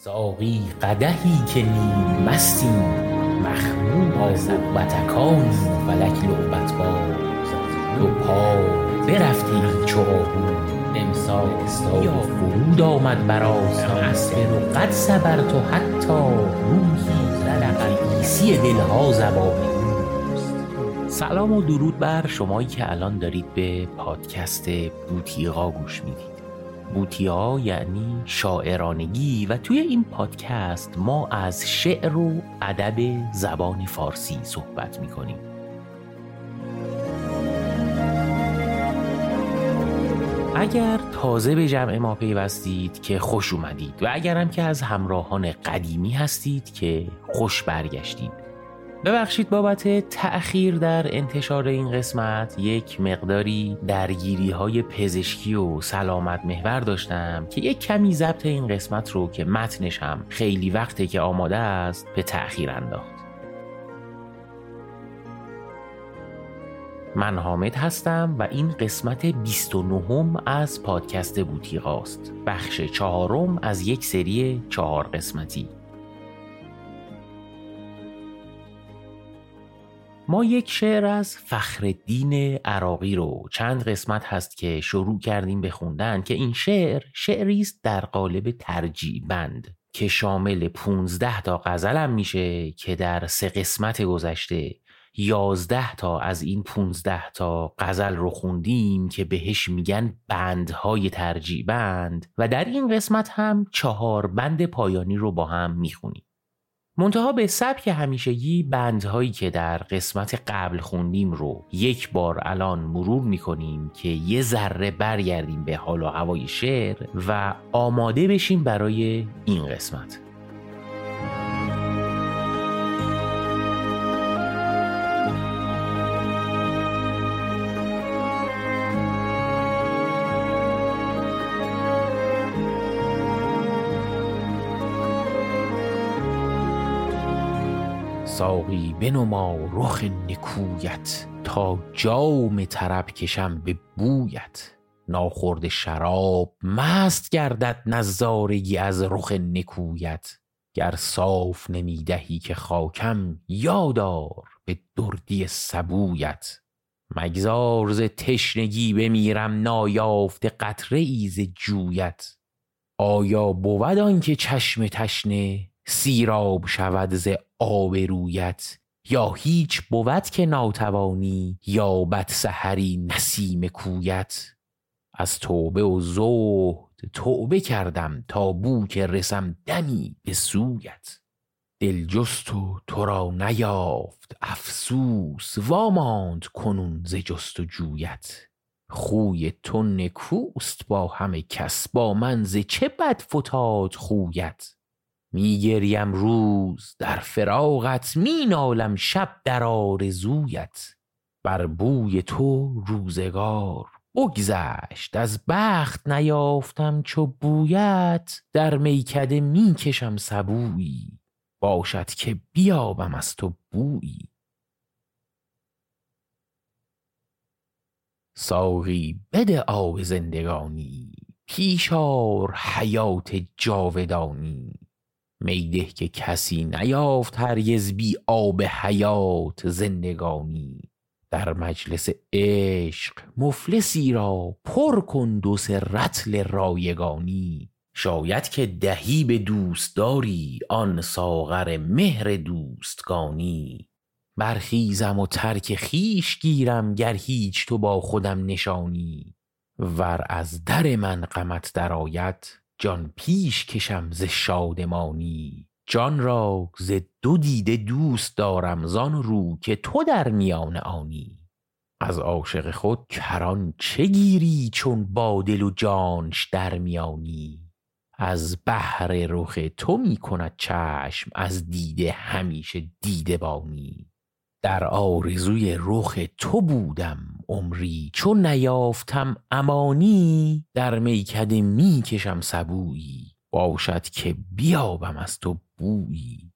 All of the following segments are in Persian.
ساقی قدحی که نیم مستیم مخمور از لعبتکانی فلک لعبت باز. دو پا برفتی چو آهو. بیا فرود آمد بر آسمان و قد صبرت حتی روحی زلق عیسی دلها زبان سلام و درود بر شمایی که الان دارید به پادکست بوتیقا گوش می‌دید. بوتیا یعنی شاعرانگی و توی این پادکست ما از شعر و ادب زبان فارسی صحبت می‌کنیم. اگر تازه به جمع ما پیوستید که خوش اومدید و اگرم که از همراهان قدیمی هستید که خوش برگشتید ببخشید بابت تأخیر در انتشار این قسمت یک مقداری درگیری های پزشکی و سلامت محور داشتم که یک کمی ضبط این قسمت رو که متنش هم خیلی وقته که آماده است به تأخیر انداخت. من حامد هستم و این قسمت 29 از پادکست بوتیقاست. بخش چهارم از یک سری چهار قسمتی. ما یک شعر از فخردین عراقی رو چند قسمت هست که شروع کردیم به خوندن که این شعر شعری است در قالب ترجیع بند که شامل 15 تا غزلم میشه که در سه قسمت گذشته یازده تا از این 15 تا غزل رو خوندیم که بهش میگن بندهای ترجیع بند و در این قسمت هم چهار بند پایانی رو با هم می‌خونیم. منتها به سبک همیشگی بندهایی که در قسمت قبل خوندیم رو یک بار الان مرور می‌کنیم که یه ذره برگردیم به حال و هوای شعر و آماده بشیم برای این قسمت. ساقی بنما رخ نکویت تا جام طرب کشم به بویت. ناخورد شراب مست گردد نظارگی از رخ نکویت. گر صاف نمی‌دهی که خاکم یادار به دردی سبویت. مگذار ز تشنگی بمیرم نایافت قطره ای ز جویت. آیا بود آنکه چشم تشنه؟ سیراب شود ز آب رویت یا هیچ بود که ناتوانی یا بد سحری نسیم کویت. از توبه و زهد توبه کردم تا بو که رسم دمی به سویت. دل جست و تو را نیافت افسوس واماند کنون ز جست و جویت. خوی تو نکوست با همه کس با من ز چه بد فتاد خویت؟ می گریم روز در فراغت می نالم شب در آرزویت. بر بوی تو روزگار بگذشت از بخت نیافتم چو بویت. در میکده می کشم سبویی باشد که بیابم از تو بویی. ساقی بده آب زندگانی پیشار حیات جاودانی. میده که کسی نیافت هرگز بی آب حیات زندگانی. در مجلس عشق مفلسی را پر کن دو رطل رایگانی. شاید که دهی به دوستداری آن ساغر مهر دوستگانی. برخیزم و ترک خیش گیرم گر هیچ تو با خودم نشانی. ور از در من غمت درآید جان پیش کشم ز شادمانی جان را ز دو دیده دوست دارم زان رو که تو در میان آنی. از عاشق خود کران چه گیری چون با دل و جانش در میانی؟ از بحر رخ تو می کند چشم از دیده همیشه دیده بانی. در آرزوی رخ تو بودم عمری چون نیافتم امانی در میکده می کشم سبویی. باشد که بیابم از تو بویی.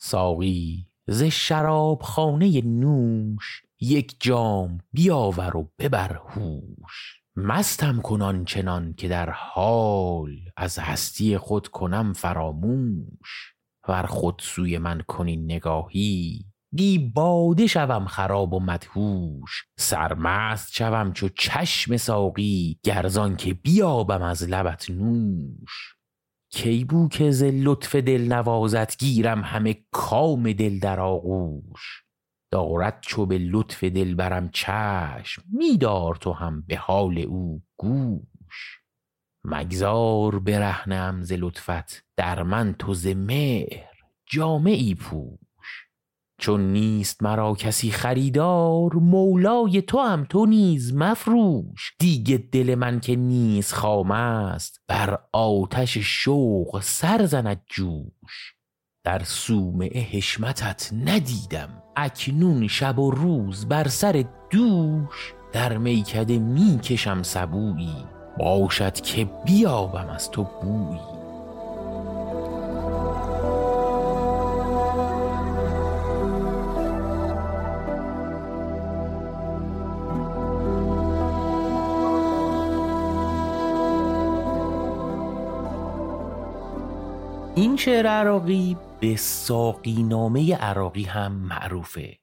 ساقی ز شراب خانه نوش یک جام بیاور و ببر هوش. مستم کنان چنان که در حال از هستی خود کنم فراموش. ور خود سوی من کنی نگاهی بی باده شوم خراب و مدهوش سرمست شوم چو چشم ساقی گرزان که بیابم از لبت نوش. کی بو که ز لطف دل نوازت گیرم همه کام دل در آغوش. دارد چو به لطف دل برم چشم میدار تو هم به حال او گوش. مگذار برهنم ز لطفت در من تو ز مهر جامه ای پوش. چون نیست مرا کسی خریدار مولای تو هم تو نیز مفروش. دیگه دل من که نیز خام است بر آتش شوق سر زند جوش. در صومعه حشمتت ندیدم اکنون شب و روز بر سر دوش. در میکده می کشم سبویی باشد که بیابم از تو بویی. این شعر عراقی به ساقی نامه عراقی هم معروفه.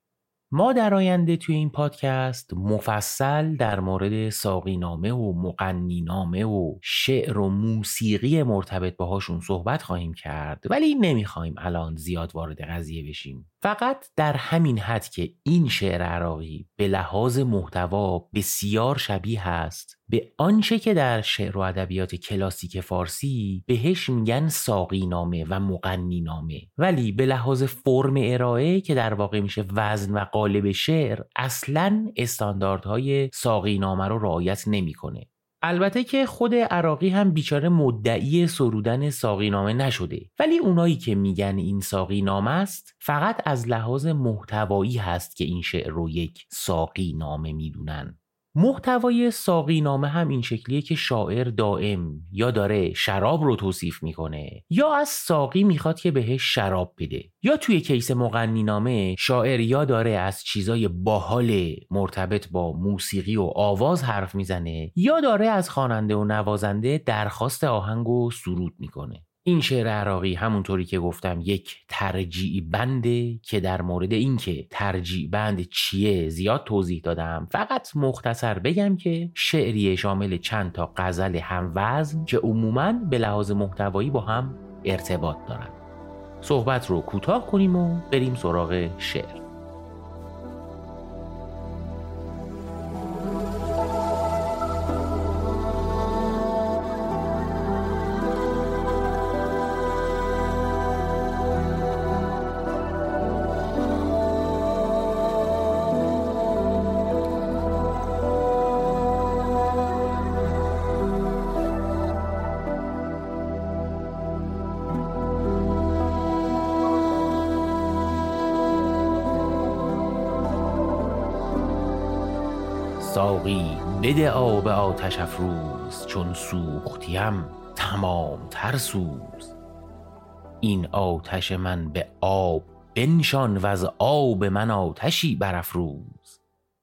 ما در آینده توی این پادکست مفصل در مورد ساقی نامه و مقنی نامه و شعر و موسیقی مرتبط باهاشون صحبت خواهیم کرد ولی نمی‌خوایم الان زیاد وارد قضیه بشیم. فقط در همین حد که این شعر عراقی به لحاظ محتوا بسیار شبیه است به آنچه که در شعر و ادبیات کلاسیک فارسی بهش میگن ساقی نامه و مقنی نامه ولی به لحاظ فرم ارائه که در واقع میشه وزن و قالب شعر اصلا استانداردهای ساقی نامه رو رعایت نمی‌کنه. البته که خود عراقی هم بیچاره مدعی سرودن ساقی نامه نشده. ولی اونایی که میگن این ساقی نامه است فقط از لحاظ محتوایی هست که این شعر رو یک ساقی نامه می‌دونن. محتوای ساقی نامه هم این شکلیه که شاعر دائم یا داره شراب رو توصیف می‌کنه یا از ساقی می‌خواد که بهش شراب بده. یا توی کیس مغنی نامه شاعر یا داره از چیزای باحال مرتبط با موسیقی و آواز حرف می‌زنه یا داره از خواننده و نوازنده درخواست آهنگ و سرود می‌کنه. این شعر عراقی همونطوری که گفتم یک ترجیع بنده که در مورد اینکه ترجیع بند چیه زیاد توضیح دادم فقط مختصر بگم که شعری شامل چند تا غزل هم وزن که عموما به لحاظ محتوایی با هم ارتباط دارن. صحبت رو کوتاه کنیم و بریم سراغ شعر. بده آب آتش افروز چون سوختیم تمام تر سوز. این آتش من به آب بنشان و از آب من آتشی برافروز.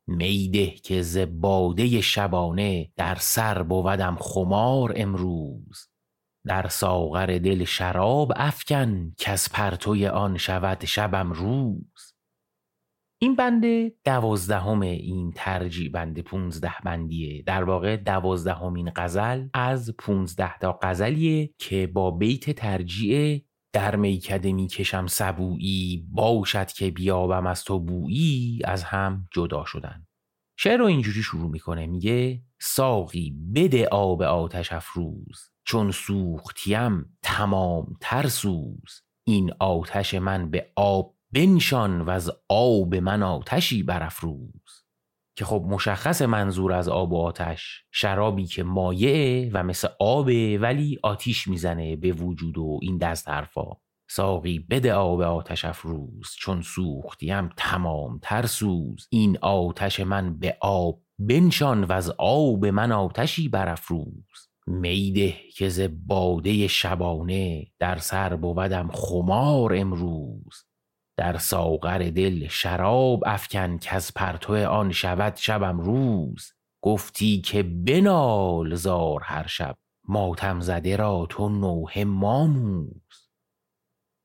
میده که ز باده شبانه در سر بودم خمار امروز. در ساغر دل شراب افکن از پرتوی آن شود شبم روز. این بنده دوازدهم این ترجیع بند پونزده بندیه. در واقع دوازدهمین غزل از پونزده تا غزلیه که با بیت ترجیع در میکده می‌کشم سبویی باشد که بیابم از تو بویی از هم جدا شدن. شعر رو اینجوری شروع می‌کنه میگه ساقی بده آب آتش افروز چون سوختیم تمام ترسوز این آتش من به آب بنشان و از آب من آتشی برافروز. که خب مشخص منظور از آب و آتش شرابی که مایعه و مثل آبه ولی آتیش می‌زنه به وجود و این دست حرفا. ساقی بده آب آتش افروز چون سوختیم تمام ترسوز این آتش من به آب بنشان و از آب من آتشی برافروز. میده که ز باده شبانه در سر بودم خمار امروز. در ساغر دل شراب افکن که از پرتو آن شود شبم روز. گفتی که بنال زار هر شب ماتم زده را تو نوه ماموز.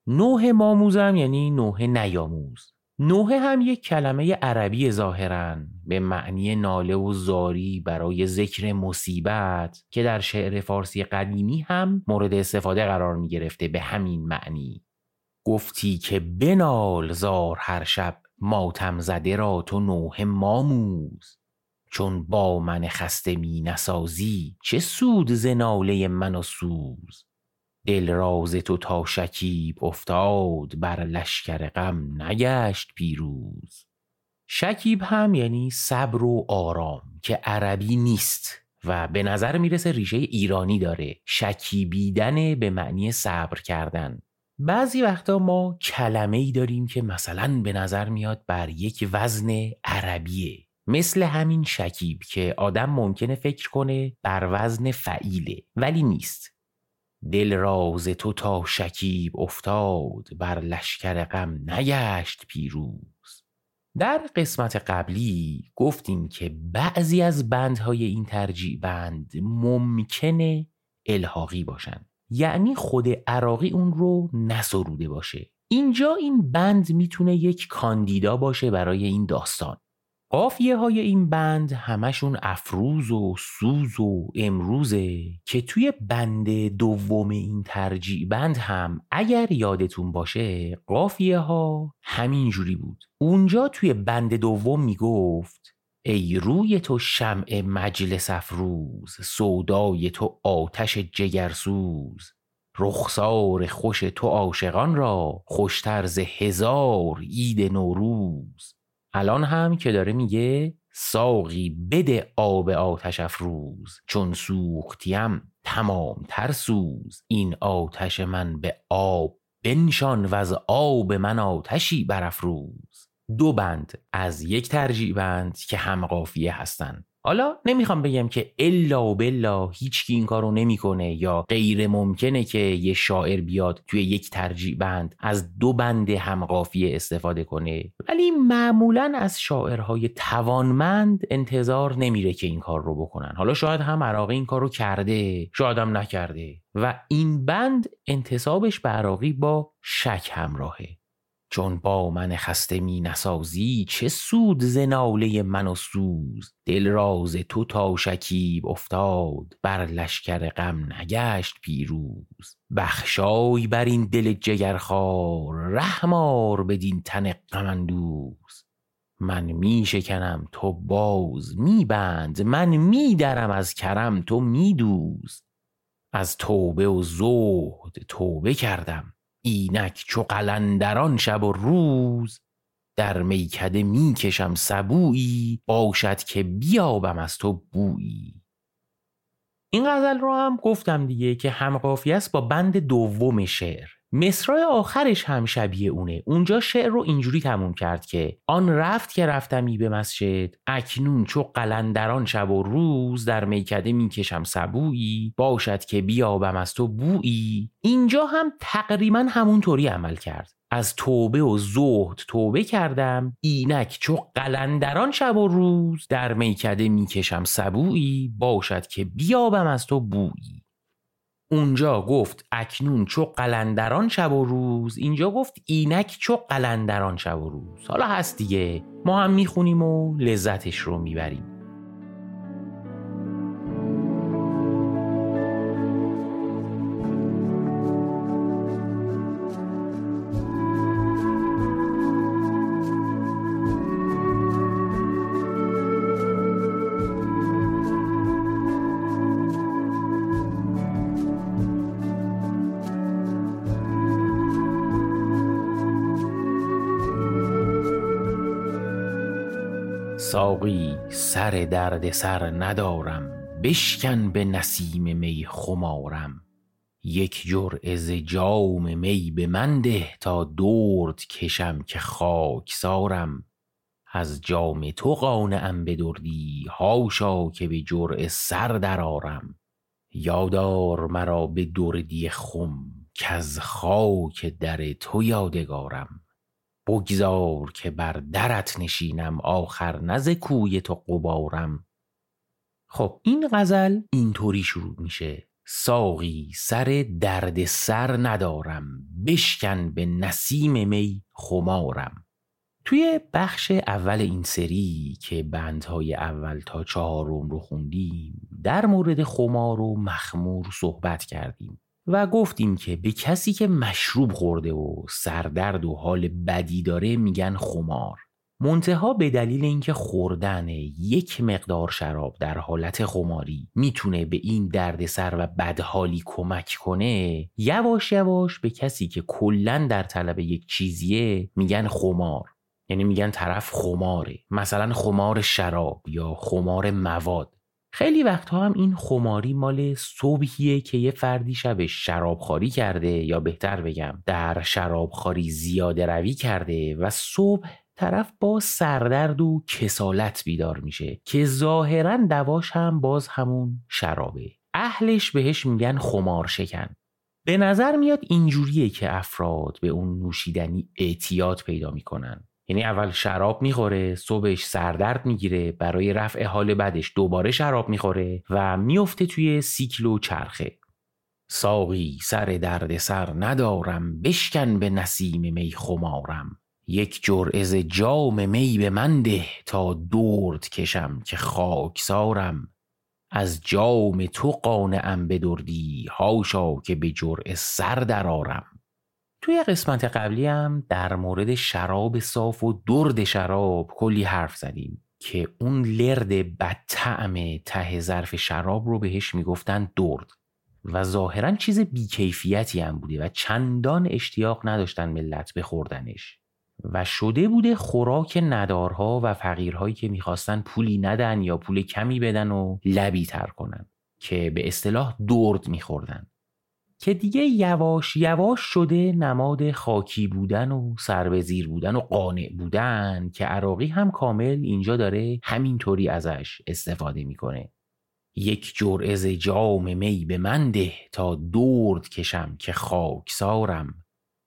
نوه ماموزم یعنی نوه نیاموز. نوه هم یک کلمه عربی ظاهرا به معنی ناله و زاری برای ذکر مصیبت که در شعر فارسی قدیمی هم مورد استفاده قرار می گرفته به همین معنی. گفتی که بنال زار هر شب ماتم زده را تو نوه ماموز چون با من خسته می نسازی چه سود ز ناله من و سوز؟ دل راز تو تا شکیب افتاد بر لشکر غم نگشت پیروز. شکیب هم یعنی صبر و آرام که عربی نیست و به نظر می‌رسه ریشه ایرانی داره. شکیبیدن به معنی صبر کردن. بعضی وقتا ما کلمه ای داریم که مثلا به نظر میاد بر یک وزن عربیه. مثل همین شکیب که آدم ممکنه فکر کنه بر وزن فعیله ولی نیست. دل راز تو تا شکیب افتاد بر لشکر غم نگشت پیروز. در قسمت قبلی گفتیم که بعضی از بندهای این ترجیع بند ممکنه الحاقی باشن. یعنی خود عراقی اون رو نسروده باشه. اینجا این بند می‌تونه یک کاندیدا باشه برای این داستان. قافیه های این بند همشون افروز و سوز و امروزه که توی بند دوم این ترجیع بند هم اگر یادتون باشه قافیه ها همین جوری بود. اونجا توی بند دوم می‌گفت ای روی تو شمع مجلس افروز سودای تو آتش جگرسوز. رخسار خوش تو عاشقان را خوشتر ز هزار عید نوروز. الان هم که داره میگه ساقی بده آب آتش افروز چون سوختیم تمام تر سوز. این آتش من به آب بنشان و از آب من آتشی برافروز. دو بند از یک ترجیع بند که هم قافیه هستند حالا نمی‌خوام بگم که الا و بلا هیچکی این کارو نمی‌کنه یا غیر ممکنه که یه شاعر بیاد توی یک ترجیع بند از دو بند همقافیه استفاده کنه. ولی معمولا از شاعرهای توانمند انتظار نمیره که این کار رو بکنن. حالا شاید هم عراقی این کار رو کرده شاید هم نکرده. و این بند انتصابش به عراقی با شک همراهه. چون با من خسته می نسازی چه سود ز ناله من و سوز؟ دل راز تو تا شکیب افتاد بر لشکر غم نگشت پیروز. بخشای بر این دل جگرخوار رحمار بدین تن غم من می شکنم تو باز می بند من می درم از کرم تو می دوز از توبه و زهد توبه کردم. اینک چو قلندران شب و روز در میکده می‌کشم سبویی باشد که بیابم از تو بویی. این غزل رو هم گفتم دیگه که هم است با بند دوم شعر. مصرای آخرش هم شبیه اونه. اونجا شعر رو اینجوری تموم کرد که آن رفت که رفتمی به مسجد اکنون چو قلندران شب و روز در میکده می‌کشم سبویی. باشد که بیابم از تو بویی. اینجا هم تقریبا همونطوری عمل کرد. از توبه و زهد توبه کردم. اینک چو قلندران شب و روز در میکده می‌کشم سبویی. باشد که بیابم از تو بویی. اونجا گفت اکنون چو قلندران شب و روز اینجا گفت اینک چو قلندران شب و روز. حالا هست دیگه. ما هم می‌خونیم و لذتش رو می‌بریم. ساقی سر درد سر ندارم بشکن به نسیم می خمارم. یک جرعه ز جام می به من ده تا درد کشم که خاکسارم. از جام تو قانعم به دردی هاشا که به جرعه سر درآرم. یادار مرا به دردی خم از خاک در تو یادگارم. بگذار که بر درت نشینم آخر نز کوی تو قبارم خب این غزل اینطوری شروع میشه. ساقی سر درد سر ندارم. بشکن به نسیم می خمارم. توی بخش اول این سری که بندهای اول تا چهارم رو خوندیم در مورد خمار و مخمور صحبت کردیم. و گفتیم که به کسی که مشروب خورده و سردرد و حال بدی داره میگن خمار. منتها به دلیل اینکه خوردن یک مقدار شراب در حالت خماری می‌تونه به این دردسر و بدحالی کمک کنه یواش یواش به کسی که کلا در طلب یک چیزیه میگن خمار. یعنی میگن طرف خماره. مثلا خمار شراب یا خمار مواد. خیلی وقتها هم این خماری مال صبحیه که یه فردی شبش شرابخواری کرده یا بهتر بگم در شرابخواری زیاده روی کرده و صبح طرف با سردرد و کسالت بیدار میشه که ظاهرا دواش هم باز همون شرابه. اهلش بهش میگن خمار شکن به نظر میاد اینجوریه که افراد به اون نوشیدنی اعتیاد پیدا می‌کنن. یعنی اول شراب می‌خوره صبحش سردرد می‌گیره برای رفع حال بدش دوباره شراب می‌خوره و میفته توی سیکل و چرخه. ساقی سر درد سر ندارم بشکن به نسیم می خمارم. یک جرعه جام می به من ده تا دورد کشم که خاکسارم. از جام تو قانعم بدردی هاشا که به جرعه سر درارم توی قسمت قبلی هم در مورد شراب صاف و درد شراب کلی حرف زدیم که اون لرد بدطعم ته ظرف شراب رو بهش می‌گفتن درد. و ظاهرا چیز بیکیفیتی هم بوده و چندان اشتیاق نداشتن ملت بخوردنش. و شده بوده خوراک ندارها و فقیرهایی که می‌خواستن پولی ندن یا پول کمی بدن و لبی تر کنن که به اصطلاح درد میخوردن. که دیگه یواش یواش شده نماد خاکی بودن و سربزیر بودن و قانع بودن که عراقی هم کامل اینجا داره همینطوری ازش استفاده می‌کنه. یک جرعه جام می به من ده تا درد کشم که خاکسارم.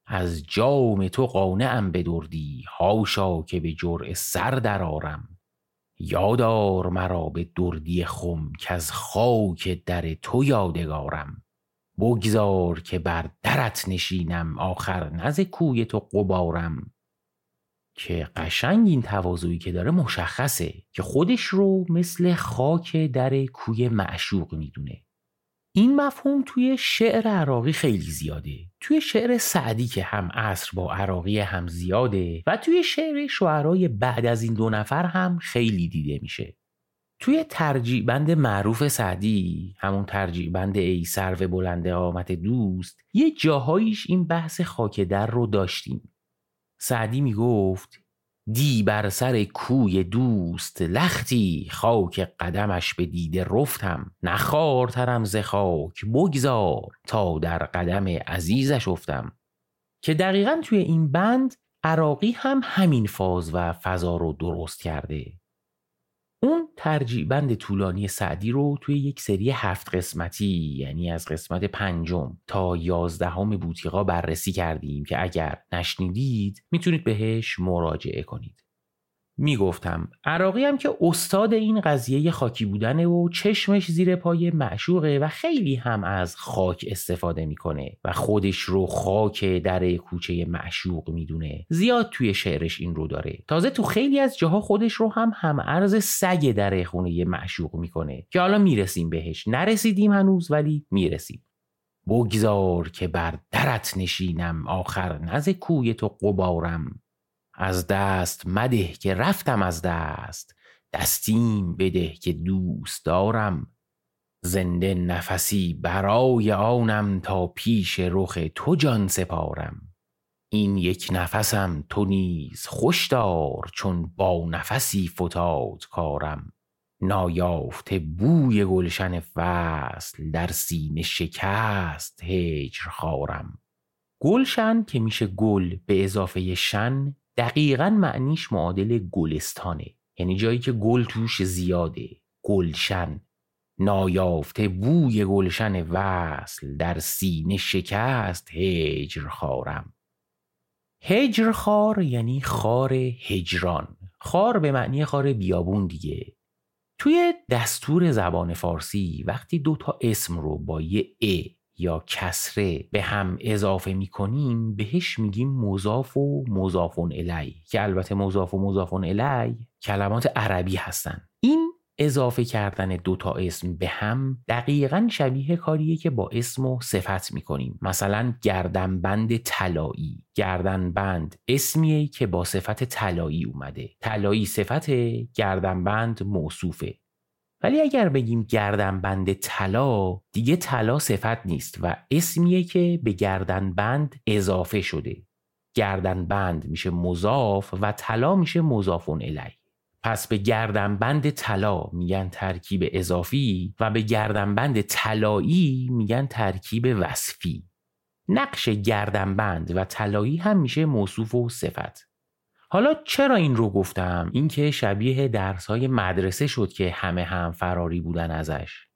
از جام تو قانعم بدردی هاشا که به جرعه سر درارم یادار مرا به دردی خم که از خاک در تو یادگارم. بگذار که بر درت نشینم آخر نز کوی تو قبارم که قشنگ این تواضعی که داره مشخصه که خودش رو مثل خاک در کوی معشوق می‌دونه. این مفهوم توی شعر عراقی خیلی زیاده. توی شعر سعدی که هم عصر با عراقی هم زیاده و توی شعر شعرهای بعد از این دو نفر هم خیلی دیده میشه. توی ترجیع بند معروف سعدی همون ترجیع بند ای سرو بلند آمت دوست یه جاهاییش این بحث خاک در رو داشتیم. سعدی می‌گفت دی بر سر کوی دوست لختی خاک قدمش به دیده رفتم. نخارترم ز خاک بگذار تا در قدم عزیزش افتم. که دقیقا توی این بند عراقی هم همین فاز و فضا رو درست کرده. اون ترجیع بند طولانی سعدی رو توی یک سری هفت قسمتی یعنی از قسمت پنجم تا یازدهم بوتیقا بررسی کردیم که اگر نشنیدید می‌تونید بهش مراجعه کنید. می‌گفتم. عراقی هم که استاد این قضیه خاکی بودنه و چشمش زیر پای معشوقه و خیلی هم از خاک استفاده می‌کنه و خودش رو خاک در کوچه معشوق می‌دونه. زیاد توی شعرش این رو داره. تازه تو خیلی از جاها خودش رو هم هم ارز سگ در خونه معشوق می‌کنه که حالا می‌رسیم بهش. نرسیدیم هنوز ولی می‌رسیم. بگذار که بر درت نشینم آخر نز کوی تو قبارم از دست مده که رفتم از دست. دستیم بده که دوست دارم. زنده نفسی برای آنم تا پیش رخ تو جان سپارم. این یک نفسم تو نیز خوش دار چون با نفسی فتاد کارم. نایافته بوی گلشن فصل در سینه شکست هجر خارم گلشن که میشه گل به اضافه شن دقیقا معنیش معادل گلستانه. یعنی جایی که گل توش زیاده. گلشن. نایافته بوی گلشن وصل. در سینه شکست هجر خارم هجر خار یعنی خار هجران. خار به معنی خار بیابون دیگه. توی دستور زبان فارسی وقتی دو تا اسم رو با یه ا یا کسره به هم اضافه می‌کنیم بهش میگیم مضاف و مضافون الی که البته مضاف و مضافون الی کلمات عربی هستن. این اضافه کردن دو تا اسم به هم دقیقا شبیه کاریه که با اسم و صفت می‌کنیم. مثلا گردنبند طلایی. گردنبند اسمیه که با صفت طلایی اومده. طلایی صفت گردنبند موصوفه. ولی اگر بگیم گردنبند طلا دیگه طلا صفت نیست و اسمیه که به گردنبند اضافه شده. گردنبند میشه مضاف و طلا میشه مضافون الی پس به گردنبند طلا میگن ترکیب اضافی و به گردنبند طلایی میگن ترکیب وصفی. نقش گردنبند و طلایی هم میشه موصوف و صفت. حالا چرا این رو گفتم؟ اینکه شبیه درس های مدرسه شد که همه هم فراری بودن ازش.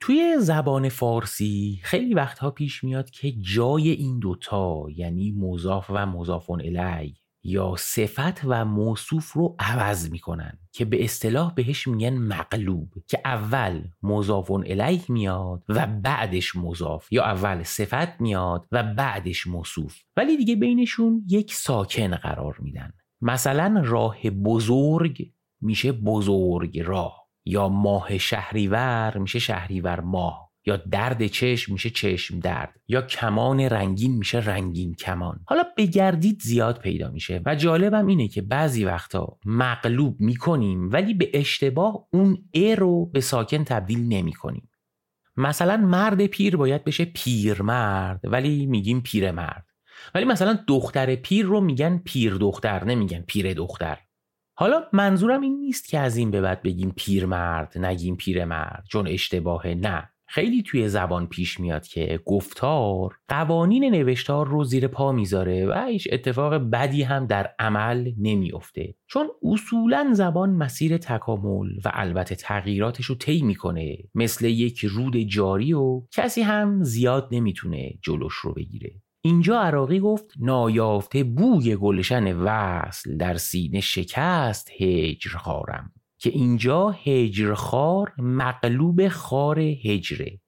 توی زبان فارسی خیلی وقتها پیش میاد که جای این دوتا یعنی مضاف و مضافون الی یا صفت و موصوف رو عوض می‌کنن که به اصطلاح بهش میگن مقلوب که اول مضافون الیه میاد و بعدش مضاف یا اول صفت میاد و بعدش موصوف. ولی دیگه بینشون یک ساکن قرار میدن. مثلا راه بزرگ میشه بزرگ راه یا ماه شهریور میشه شهریور ماه یا درد چشم میشه چشم درد یا کمان رنگین میشه رنگین کمان. حالا بگردید زیاد پیدا میشه و جالبم اینه که بعضی وقتا مقلوب می‌کنیم ولی به اشتباه اون ا رو به ساکن تبدیل نمی‌کنیم. مثلا مرد پیر باید بشه پیرمرد ولی میگیم پیرمرد. ولی مثلا دختر پیر رو میگن پیر دختر نمیگن پیر دختر. حالا منظورم این نیست که از این به بعد بگیم پیرمرد نگیم پیرمرد چون اشتباهه نه. خیلی توی زبان پیش میاد که گفتار قوانین نوشتار رو زیر پا می‌ذاره و هیچ اتفاق بدی هم در عمل نمیافته. چون اصولا زبان مسیر تکامل و البته تغییراتش رو طی می‌کنه. مثل یک رود جاری و کسی هم زیاد نمی‌تونه جلوش رو بگیره. اینجا عراقی گفت نایافته بوی گلشن وصل در سینه شکست هجر خارم که اینجا هجر خار مقلوب خار هجره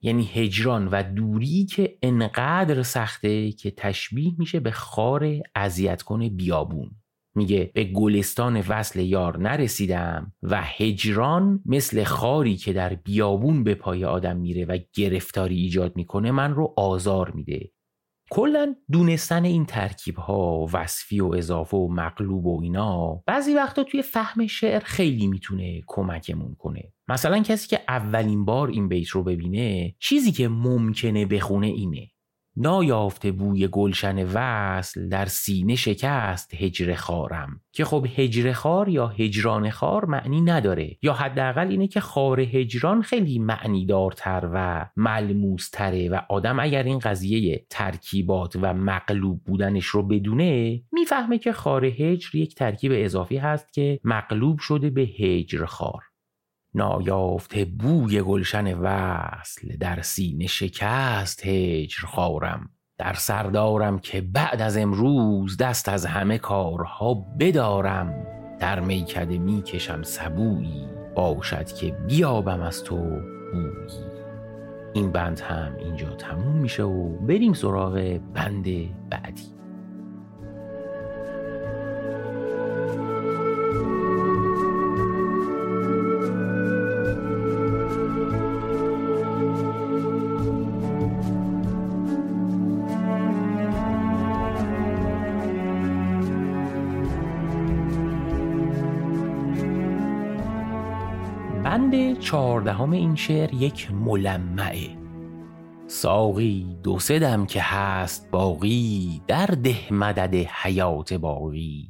یعنی هجران و دوری که انقدر سخته که تشبیه میشه به خار اذیت کنه بیابون. میگه به گلستان وصل یار نرسیدم و هجران مثل خاری که در بیابون به پای آدم میره و گرفتاری ایجاد می‌کنه من رو آزار میده. کلا دونستن این ترکیب ها وصفی و اضافه و مقلوب و اینا بعضی وقتا توی فهم شعر خیلی می‌تونه کمکمون کنه. مثلا کسی که اولین بار این بیت رو ببینه چیزی که ممکنه بخونه اینه. نایافته بوی گلشن وصل در سینه شکست هجر خارم. که خب هجر خار یا هجران خار معنی نداره. یا حداقل اینه که خار هجران خیلی معنی دارتر و ملموستره و آدم اگر این قضیه ترکیبات و مقلوب بودنش رو بدونه می‌فهمه که خار هجر یک ترکیب اضافی هست که مقلوب شده به هجر خار. نایافته بوی گلشن وصل در سینه شکست هجر خارم در سردارم که بعد از امروز دست از همه کارها بدارم. در میکده می‌کشم سبویی باشد که بیابم از تو بویی. این بند هم اینجا تموم میشه و بریم سراغ بند بعدی. چهاردهم این شعر یک ملمعه. ساقی دو سدم که هست باقی در ده مدد حیات باقی.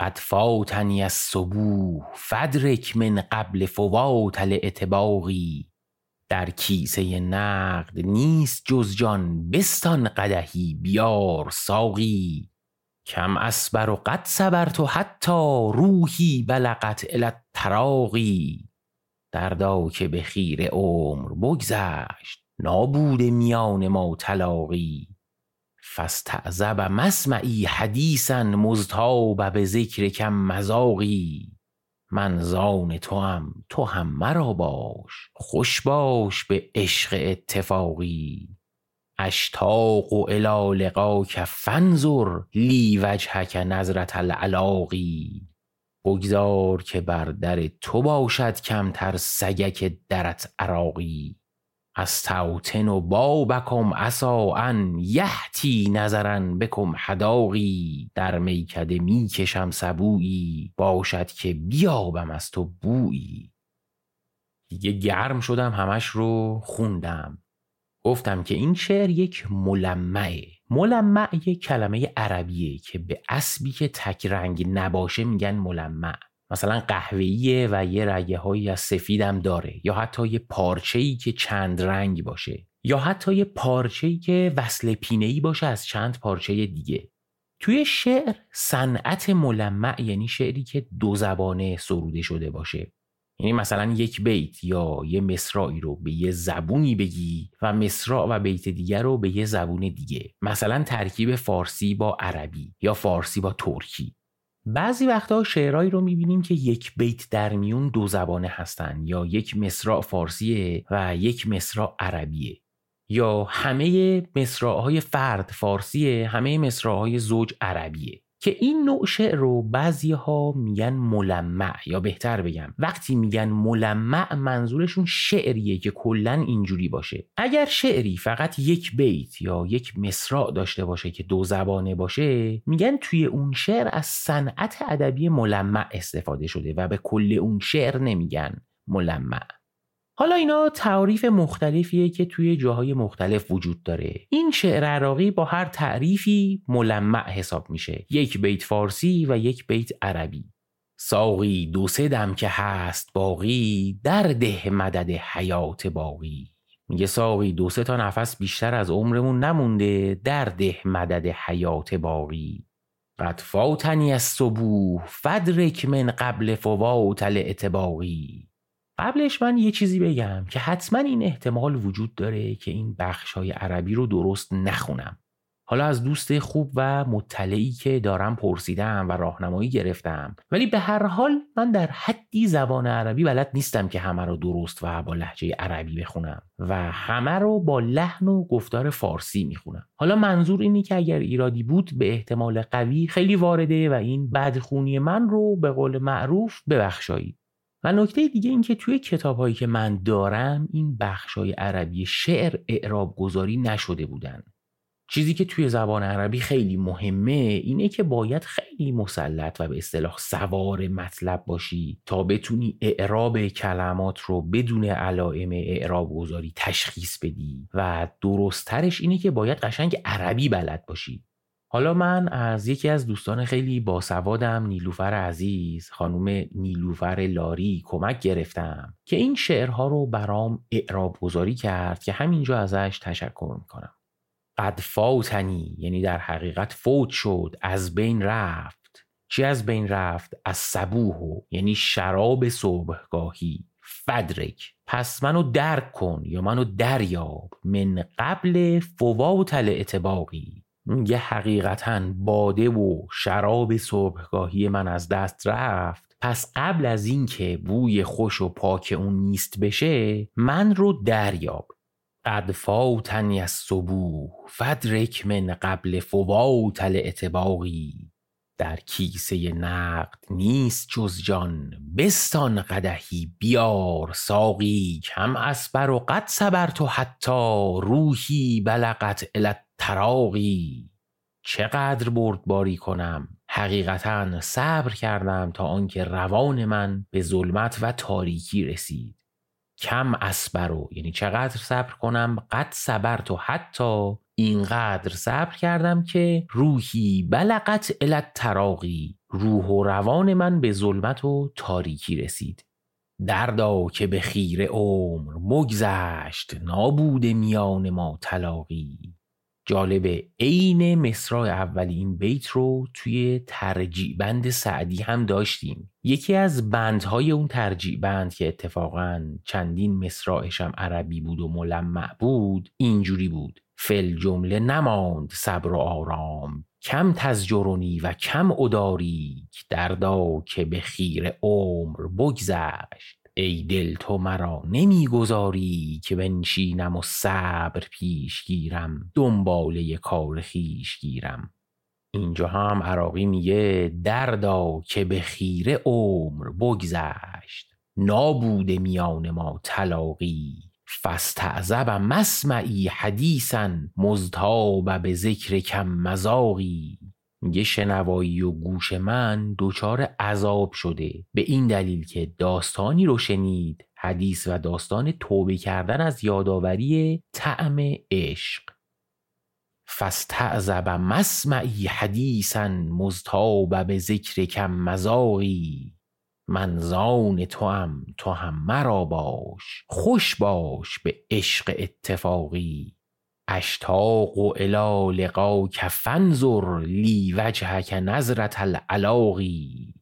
قد فاتنی از صبوح فدرک من قبل فوات الاتباقی در کیسه نقد نیست جز جان بستان قدهی بیار ساقی. کم اسبر و قد صبرت و حتی روحی بلغت الی التراقی. دردا که به خیر عمر بگذشت. نابود میان ما تلاقی. فاستعذب مسمعی حدیثا مزتاب به ذکر کم مزاقی من زان تو هم تو هم مرا باش. خوش باش به عشق اتفاقی. اشتاق و الی لقاک فانظر لی وجهک نظرة العلاقی. بگذار که بر در تو باشد کمتر سگک درت عراقی. استوطن و بابکم عسا ان یحتی نظرا بکم حداقی. در میکده می کشم سبویی باشد که بیابم از تو بویی. دیگه گرم شدم همش رو خوندم. گفتم که این شعر یک ملمعه ملمع یک کلمه عربیه که به اسبی که تک رنگ نباشه میگن ملمع. مثلا قهوه‌ایه و یه رگه هایی از سفیدم داره. یا حتی یه پارچه ای که چند رنگ باشه. یا حتی یه پارچه ای که وصل پینه ای باشه از چند پارچه دیگه. توی شعر صنعت ملمع یعنی شعری که دو زبانه سروده شده باشه. یعنی مثلا یک بیت یا یه مصرعی رو به یه زبونی بگی و مصرع و بیت دیگر رو به یه زبون دیگه. مثلا ترکیب فارسی با عربی یا فارسی با ترکی. بعضی وقتا شعرهایی رو می‌بینیم که یک بیت در میون دو زبانه هستن. یا یک مصرع فارسیه و یک مصرع عربیه. یا همه مصرعهای فرد فارسیه همه مصرعهای زوج عربیه. که این نوع شعر رو بعضی ها میگن ملمع یا بهتر بگم وقتی میگن ملمع منظورشون شعریه که کلا اینجوری باشه. اگر شعری فقط یک بیت یا یک مصرع داشته باشه که دو زبانه باشه میگن توی اون شعر از صنعت ادبی ملمع استفاده شده و به کل اون شعر نمیگن ملمع. حالا اینا تعریف مختلفیه که توی جاهای مختلف وجود داره. این شعر عراقی با هر تعریفی ملمع حساب میشه. یک بیت فارسی و یک بیت عربی. ساقی دو سه دم که هست باقی در ده مدد حیات باقی. میگه ساقی دو سه تا نفس بیشتر از عمرمون نمونده در ده مدد حیات باقی. قد فاتنی از صبوح فدرک من قبل فوات الاعتباقی. قبلش من یه چیزی بگم که حتما این احتمال وجود داره که این بخش های عربی رو درست نخونم. حالا از دوست خوب و مطلعی که دارم پرسیدم و راهنمایی گرفتم. ولی به هر حال من در حدی زبان عربی بلد نیستم که همه رو درست و با لحجه عربی بخونم و همه رو با لحن و گفتار فارسی می‌خونم. حالا منظور اینه که اگر ایرادی بود به احتمال قوی خیلی وارده و این بدخونی من رو به قول معروف ببخشایید. و نکته دیگه این که توی کتاب هایی که من دارم این بخش های عربی شعر اعراب گذاری نشده بودن. چیزی که توی زبان عربی خیلی مهمه اینه که باید خیلی مسلط و به اصطلاح سوار مطلب باشی تا بتونی اعراب کلمات رو بدون علائم اعراب گذاری تشخیص بدی. و درستترش اینه که باید قشنگ عربی بلد باشی. حالا من از یکی از دوستان خیلی باسوادم نیلوفر عزیز خانم نیلوفر لاری کمک گرفتم که این شعرها رو برام اعراب گذاری کرد که همینجا ازش تشکر می‌کنم. قد فاوتنی یعنی در حقیقت فوت شد از بین رفت. چی از بین رفت؟ از صبوه یعنی شراب صبحگاهی. فدرک پس منو درک کن یا منو دریاب. من قبل فوات الاعتباقی. یه حقیقتا باده و شراب صبحگاهی من از دست رفت. پس قبل از اینکه بوی خوش و پاک اون نیست بشه من رو دریاب. قد فاوتنی از صبوح فدرک من قبل فوات الاعتباقی در کیسه نقد نیست جز جان بستان قدهی بیار ساقی کم اسبر و قد صبرت و حتی روحی بلغت الت تراقی چقدر بردباری کنم؟ حقیقتا صبر کردم تا آنکه روان من به ظلمت و تاریکی رسید. کم اسبرو یعنی چقدر صبر کنم؟ قد صبر تو حتی اینقدر صبر کردم که روحی بلغت علت تراقی روح و روان من به ظلمت و تاریکی رسید. دردا که به خیر عمر مگذشت نابود میان ما تلاقی جالبه عین مصرع اول این بیت رو توی ترجیع بند سعدی هم داشتیم. یکی از بندهای اون ترجیع بند که اتفاقا چندین مصرعش هم عربی بود و ملمع بود اینجوری بود. فل جمله نماند صبر و آرام کم تزجرونی و کم اداری دردا که به خیر عمر بگذشت. ای دل تو مرا نمی‌گذاری که بنشینم و صبر پیش گیرم دنباله کار خویش گیرم. اینجا هم عراقی میگه دردا که به خیره عمر بگذشت. نابوده میان ما طلاقی فاستعذب مسمعی حدیثا مزتاب به ذکر کم مزاقی میگه شنوایی و گوش من دچار عذاب شده. به این دلیل که داستانی رو شنید حدیث و داستان توبه کردن از یادآوری طعم عشق. فاستعذب مسمعی حدیثا مزتاب به ذکر کم مزاقی من زان توام تو هم مرا باش خوش باش به عشق اتفاقی. اشتاق و الی لقاک فانظر لی وجهک نظرة العلاقی.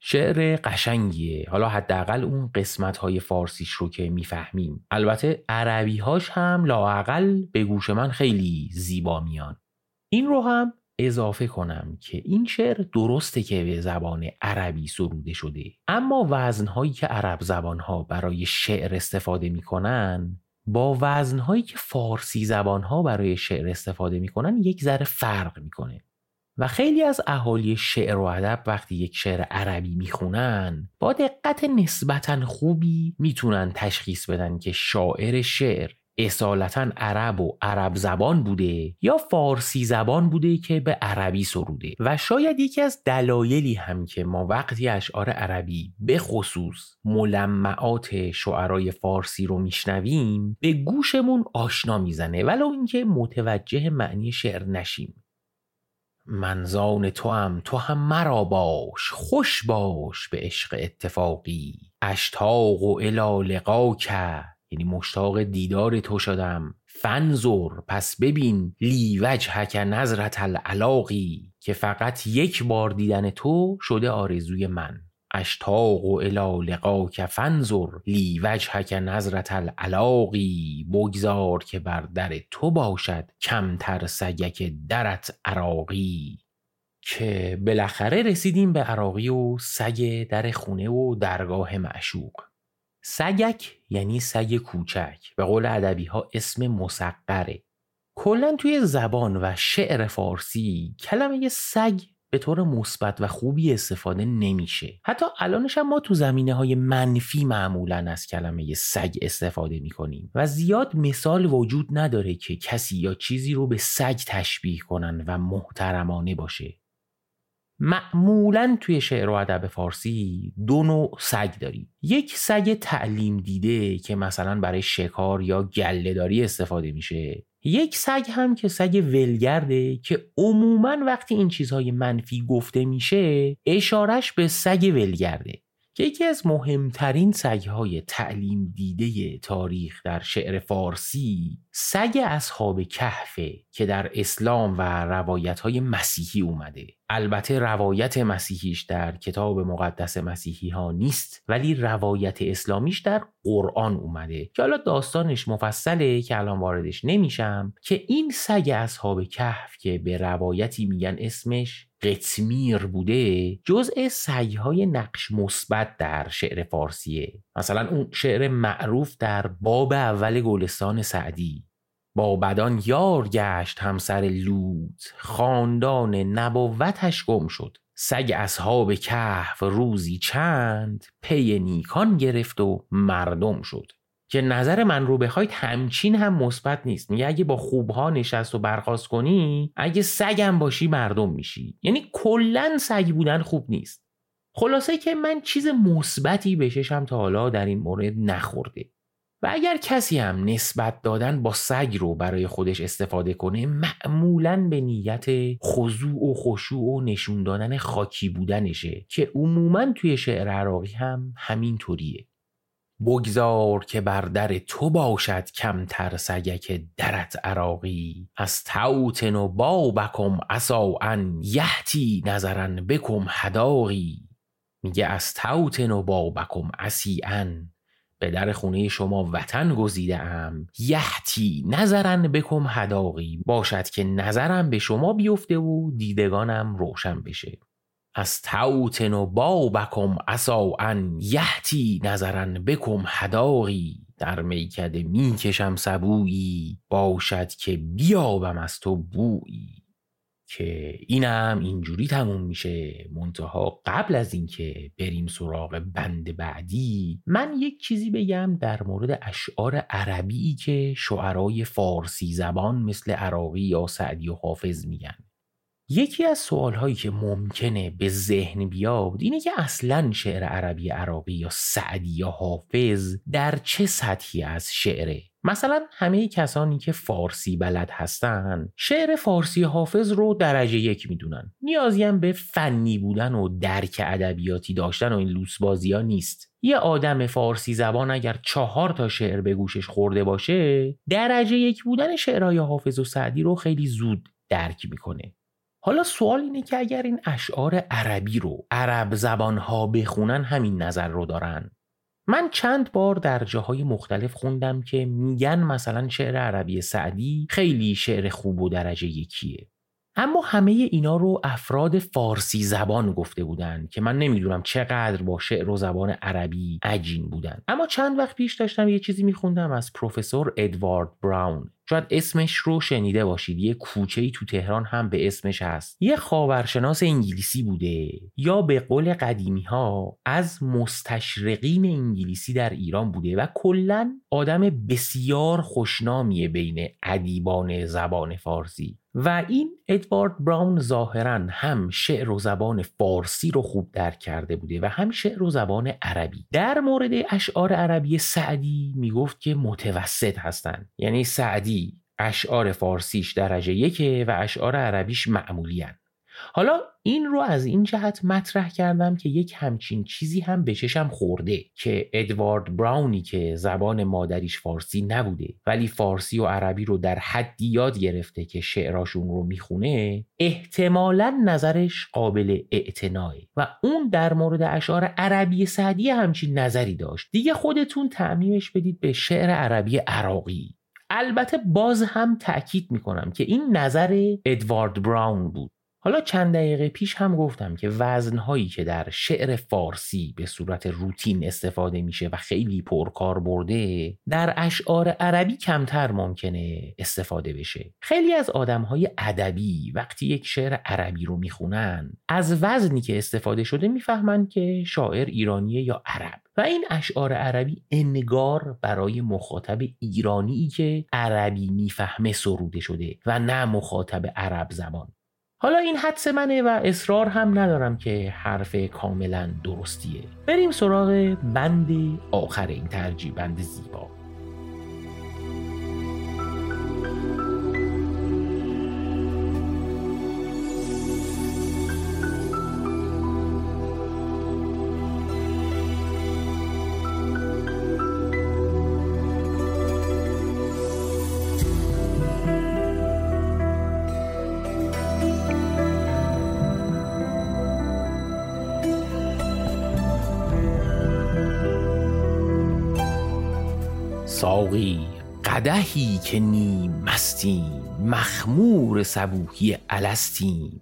شعر قشنگیه. حالا حداقل اون قسمت های فارسیش رو که می‌فهمیم. البته عربی هاش هم لااقل به گوش من خیلی زیبا میان. این رو هم اضافه کنم که این شعر درسته که به زبان عربی سروده شده. اما وزنهایی که عرب زبانها برای شعر استفاده می‌کنن با وزنهایی که فارسی زبانها برای شعر استفاده می‌کنن یک ذره فرق می‌کنه. و خیلی از اهالی شعر و ادب وقتی یک شعر عربی می‌خونن با دقت نسبتا خوبی می‌تونن تشخیص بدن که شاعر شعر اصالتا عرب و عرب زبان بوده یا فارسی زبان بوده که به عربی سروده. و شاید یکی از دلایلی هم که ما وقتی اشعار عربی به خصوص ملمعات شعرای فارسی رو میشنویم به گوشمون آشنا می‌زنه. ولو اینکه متوجه معنی شعر نشیم. منزان تو هم تو هم مرا باش خوش باش به عشق اتفاقی. اشتاق و الی لقاک. یعنی مشتاق دیدار تو شدم. فنزور پس ببین لی وجهک نظرت العلاقی که فقط یک بار دیدن تو شده آرزوی من. اشتاق و الی لقاک فنظر لی وجهک نظرت العلاقی. بگذار که بر در تو باشد کمتر سگک درت عراقی. که بالاخره رسیدیم به عراقی و سگ در خونه و درگاه معشوق. سگک یعنی سگ کوچک. به قول ادبی ها اسم مسقره. کلا توی زبان و شعر فارسی کلمه سگ به طور مثبت و خوبی استفاده نمیشه. حتی الانش هم ما تو زمینه های منفی معمولا از کلمه سگ استفاده می‌کنیم و زیاد مثال وجود نداره که کسی یا چیزی رو به سگ تشبیه کنن و محترمانه باشه. معمولا توی شعر و ادب فارسی دو نوع سگ داریم. یک سگ تعلیم دیده که مثلا برای شکار یا گلهداری استفاده میشه. یک سگ هم که سگ ولگرده که عموما وقتی این چیزهای منفی گفته میشه اشارش به سگ ولگرده. که یکی از مهمترین سگهای تعلیم دیده تاریخ در شعر فارسی سگ اصحاب کهفه که در اسلام و روایت های مسیحی اومده. البته روایت مسیحیش در کتاب مقدس مسیحی ها نیست ولی روایت اسلامیش در قرآن اومده. که حالا داستانش مفصله که الان واردش نمیشم که این سگ اصحاب کهف که به روایتی میگن اسمش قطمیر بوده جزء سگهای نقش مثبت در شعر فارسیه. مثلا اون شعر معروف در باب اول گلستان سعدی. با بدان یار گشت همسر لوط خاندان نبوتش گم شد. سگ اصحاب کهف روزی چند پی نیکان گرفت و مردم شد. که نظر من رو بخواید همچین هم مثبت نیست. میگه اگه با خوبها نشست و برخواست کنی اگه سگم باشی مردم میشی. یعنی کلا سگ بودن خوب نیست. خلاصه که من چیز مثبتی بششم تا حالا در این مورد نخورده. و اگر کسی هم نسبت دادن با سگ رو برای خودش استفاده کنه معمولا به نیت خضوع و خشوع و نشون دادن خاکی بودنشه که عموما توی شعر عراقی هم همین طوریه بگذار که بر در تو باشد کمتر سگک درت عراقی. از توتن و بابکم ان یحتی نظرن بکم هداقی میگه از توتن و بابکم ان به در خونه شما وطن گزیده ام یحتی نظرن بکم هداقی باشد که نظرم به شما بیفته و دیدگانم روشن بشه. از توتن و بابکم اسا ان یحتی نظرن بکم هداقی در میکده می‌کشم سبویی. باشد که بیابم از تو بویی. که اینم اینجوری تموم میشه. منتها قبل از اینکه بریم سراغ بند بعدی من یک چیزی بگم در مورد اشعار عربی که شعرای فارسی زبان مثل عراقی یا سعدی و حافظ میگن. یکی از سوالهایی که ممکنه به ذهن بیاد اینه که اصلا شعر عربی عراقی یا سعدی یا حافظ در چه سطحی از شعره؟ مثلا همه کسانی که فارسی بلد هستن شعر فارسی حافظ رو درجه یک می‌دونن. نیازی هم به فنی بودن و درک ادبیاتی داشتن و این لوسبازی ها نیست. یه آدم فارسی زبان اگر چهار تا شعر به گوشش خورده باشه درجه یک بودن شعرهای حافظ و سعدی رو خیلی زود درک می‌کنه. حالا سوال اینه که اگر این اشعار عربی رو عرب زبانها بخونن همین نظر رو دارن. من چند بار در جاهای مختلف خوندم که میگن مثلا شعر عربی سعدی خیلی شعر خوب و درجه یکیه. اما همه اینا رو افراد فارسی زبان گفته بودن که من نمی‌دونم چقدر با شعر و زبان عربی عجین بودن اما چند وقت پیش داشتم یه چیزی میخوندم از پروفسور ادوارد براون. شاید اسمش رو شنیده باشید. یه کوچه ای تو تهران هم به اسمش هست. یه خاورشناس انگلیسی بوده. یا به قول قدیمی ها از مستشرقین انگلیسی در ایران بوده و کلا آدم بسیار خوشنامیه بین ادیبان زبان فارسی. و این ادوارد براون ظاهرا هم شعر و زبان فارسی رو خوب درک کرده بوده و هم شعر و زبان عربی. در مورد اشعار عربی سعدی می‌گفت که متوسط هستند یعنی سعدی اشعار فارسیش درجه یکه و اشعار عربیش معمولی حالا این رو از این جهت مطرح کردم که یک همچین چیزی هم به چشم خورده که ادوارد براونی که زبان مادریش فارسی نبوده ولی فارسی و عربی رو در حدی یاد گرفته که شعراشون رو می‌خونه احتمالا نظرش قابل اعتناه و اون در مورد اشعار عربی سعدی همچین نظری داشت. دیگه خودتون تعمیمش بدید به شعر عربی عراقی. البته باز هم تأکید می‌کنم که این نظر ادوارد براون بود. حالا چند دقیقه پیش هم گفتم که وزنهایی که در شعر فارسی به صورت روتین استفاده میشه و خیلی پرکار برده در اشعار عربی کمتر ممکنه استفاده بشه. خیلی از آدمهای ادبی وقتی یک شعر عربی رو می‌خونن از وزنی که استفاده شده می‌فهمند که شاعر ایرانیه یا عرب. و این اشعار عربی انگار برای مخاطب ایرانی که عربی می‌فهمه سروده شده و نه مخاطب عرب زبان حالا این حدس منه و اصرار هم ندارم که حرف کاملا درستیه. بریم سراغ بند آخر این ترجیح بند زیبا. ساقی قدهی که نیم مستیم مخمور صبوحی الستیم.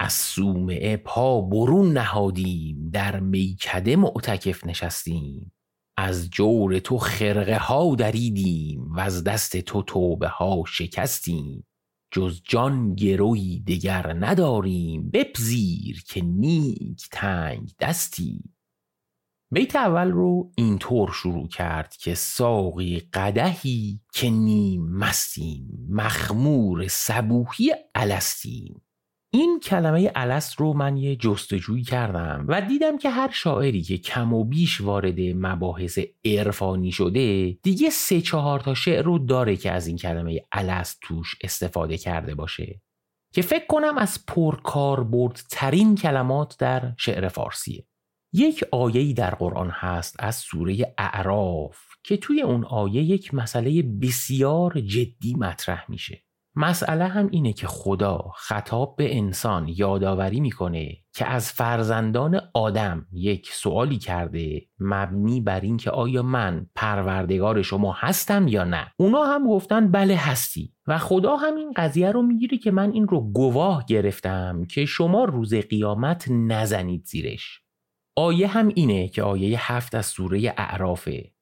از صومعه پا برون نهادیم در میکده معتکف نشستیم. از جور تو خرقه ها دریدیم و از دست تو توبه ها شکستیم. جز جان گروی دگر نداریم بپذیر که نیک تنگ دستیم. بیت اول رو اینطور شروع کرد که ساقی قدهی که نیم مستیم مخمور صبوحی الستیم. این کلمه الست رو من یه جستجویی کردم و دیدم که هر شاعری که کم و بیش وارد مباحث عرفانی شده دیگه سه چهار تا شعر رو داره که از این کلمه الست توش استفاده کرده باشه. که فکر کنم از پرکاربرد ترین کلمات در شعر فارسیه. یک آیه‌ای در قرآن هست از سوره اعراف که توی اون آیه یک مسئله بسیار جدی مطرح میشه. مسئله هم اینه که خدا خطاب به انسان یادآوری می‌کنه که از فرزندان آدم یک سوالی کرده مبنی بر اینکه آیا من پروردگار شما هستم یا نه. اونا هم گفتن بله هستی و خدا هم این قضیه رو می‌گیره که من این رو گواه گرفتم که شما روز قیامت نزنید زیرش. آیه هم اینه که آیه هفت از سوره اعرافه.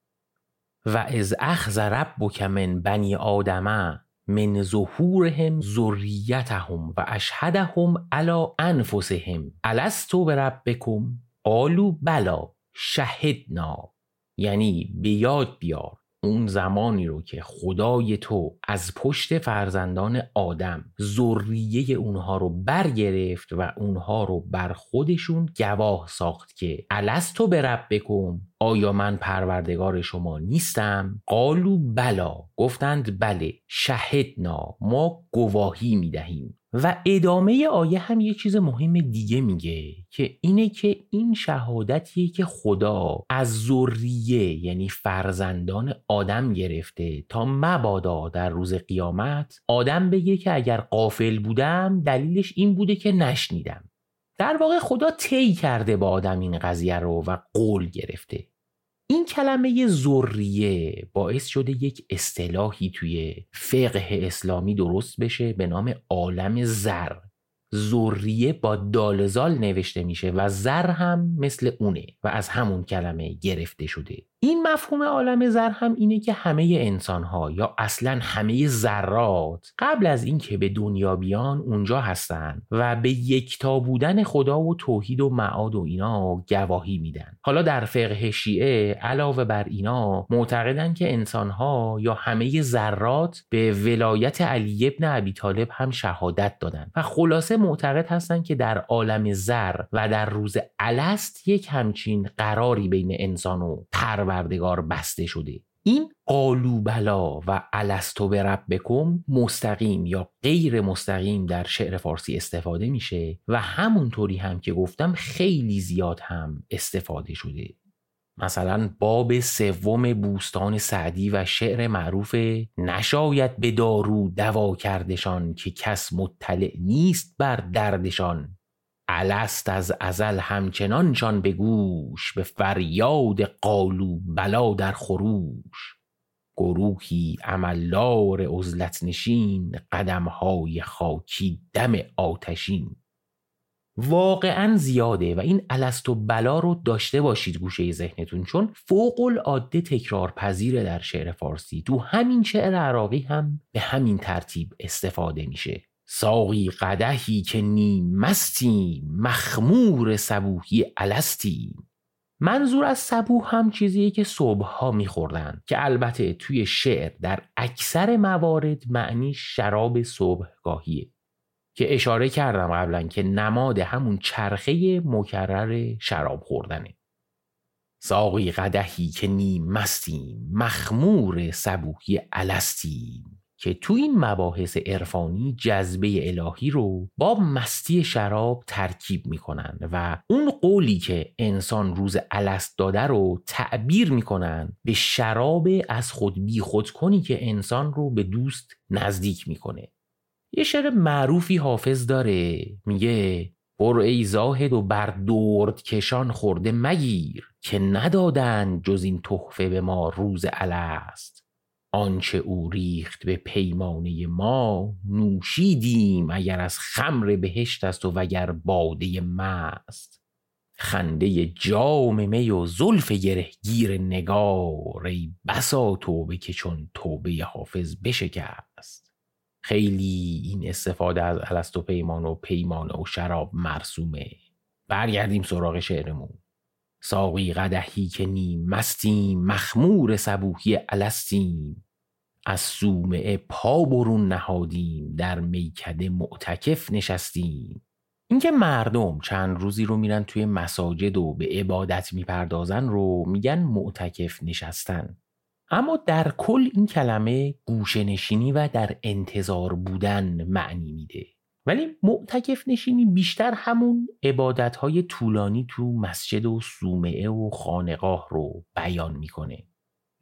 و از اخذ ربک من بنی آدمه من ظهورهم ذریتهم و اشهدهم علی انفسهم الستو بربکم؟ قالو بلا شهدنا. یعنی به یاد بیار. اون زمانی رو که خدای تو از پشت فرزندان آدم ذریه اونها رو برگرفت و اونها رو بر خودشون گواه ساخت که الستو بربکم آیا من پروردگار شما نیستم؟ قالو بلا. گفتند بله شهدنا. ما گواهی می‌دهیم. و ادامه آیه هم یه چیز مهم دیگه میگه که اینه که این شهادتیه که خدا از ذریه یعنی فرزندان آدم گرفته تا مبادا در روز قیامت آدم بگه که اگر قافل بودم دلیلش این بوده که نشنیدم. در واقع خدا طی کرده با آدم این قضیه رو و قول گرفته. این کلمه ذریه باعث شده یک اصطلاحی توی فقه اسلامی درست بشه به نام عالم زر. ذریه با دالزال نوشته میشه و زر هم مثل اونه و از همون کلمه گرفته شده. این مفهوم عالم زر هم اینه که همه انسان ها یا اصلا همه ذرات قبل از اینکه به دنیا بیان اونجا هستن و به یکتا بودن خدا و توحید و معاد و اینا گواهی میدن. حالا در فقه شیعه علاوه بر اینا معتقدن که انسان ها یا همه ذرات به ولایت علی ابن ابی طالب هم شهادت دادن و خلاصه معتقد هستن که در عالم زر و در روز الست یک همچین قراری بین انسان و پروردگار بسته شده. این قالوبلا و الستو بکم مستقیم یا غیر مستقیم در شعر فارسی استفاده میشه و همونطوری هم که گفتم خیلی زیاد هم استفاده شده. مثلا باب سوم بوستان سعدی و شعر معروف نشاید به دارو دوا کردشان که کس مطلع نیست بر دردشان. الست از ازل همچنانشان به گوش به فریاد قالو بلا در خروش. گروهی عملار عزلت نشین قدمهای خاکی دم آتشین. واقعا زیاده و این الستو بلا رو داشته باشید گوشه ذهنتون چون فوق العاده تکرار پذیره در شعر فارسی. تو همین شعر عراقی هم به همین ترتیب استفاده میشه. ساقی قدهی که نیم مستی مخمور صبوحی الستی. منظور از صبوح هم چیزیه که صبحها میخوردن که البته توی شعر در اکثر موارد معنی شراب صبحگاهیه. که اشاره کردم قبلا که نماد همون چرخه مکرر شراب خوردنه. ساقی قدهی که نیم مستیم مخمور صبوحی الستیم که تو این مباحث عرفانی جذبه الهی رو با مستی شراب ترکیب می‌کنن و اون قولی که انسان روز الست داده رو تعبیر می‌کنن به شراب از خود بی خود کنی که انسان رو به دوست نزدیک می‌کنه. یه شعر معروفی حافظ داره میگه برو ای زاهد و بر دورد کشان خورده مگیر که ندادن جز این تحفه به ما روز الست. آنچه او ریخت به پیمانه ما نوشیدیم اگر از خمر بهشت است و وگر باده ماست خنده جام می و زلف گرهگیر نگار ای بسا توبه که چون توبه حافظ بشکست. خیلی این استفاده از الست و پیمان و پیمان و شراب مرسومه. برگردیم سراغ شعرمون. ساقی قدهی که نیم مستیم مخمور صبوحی الستیم. از سومه پا برون نهادیم در میکده معتکف نشستیم. اینکه مردم چند روزی رو میرن توی مساجد و به عبادت می‌پردازن رو میگن معتکف نشستن. اما در کل این کلمه گوشه نشینی و در انتظار بودن معنی میده. ولی معتکف نشینی بیشتر همون عبادت های طولانی تو مسجد و سومعه و خانقاه رو بیان می‌کنه.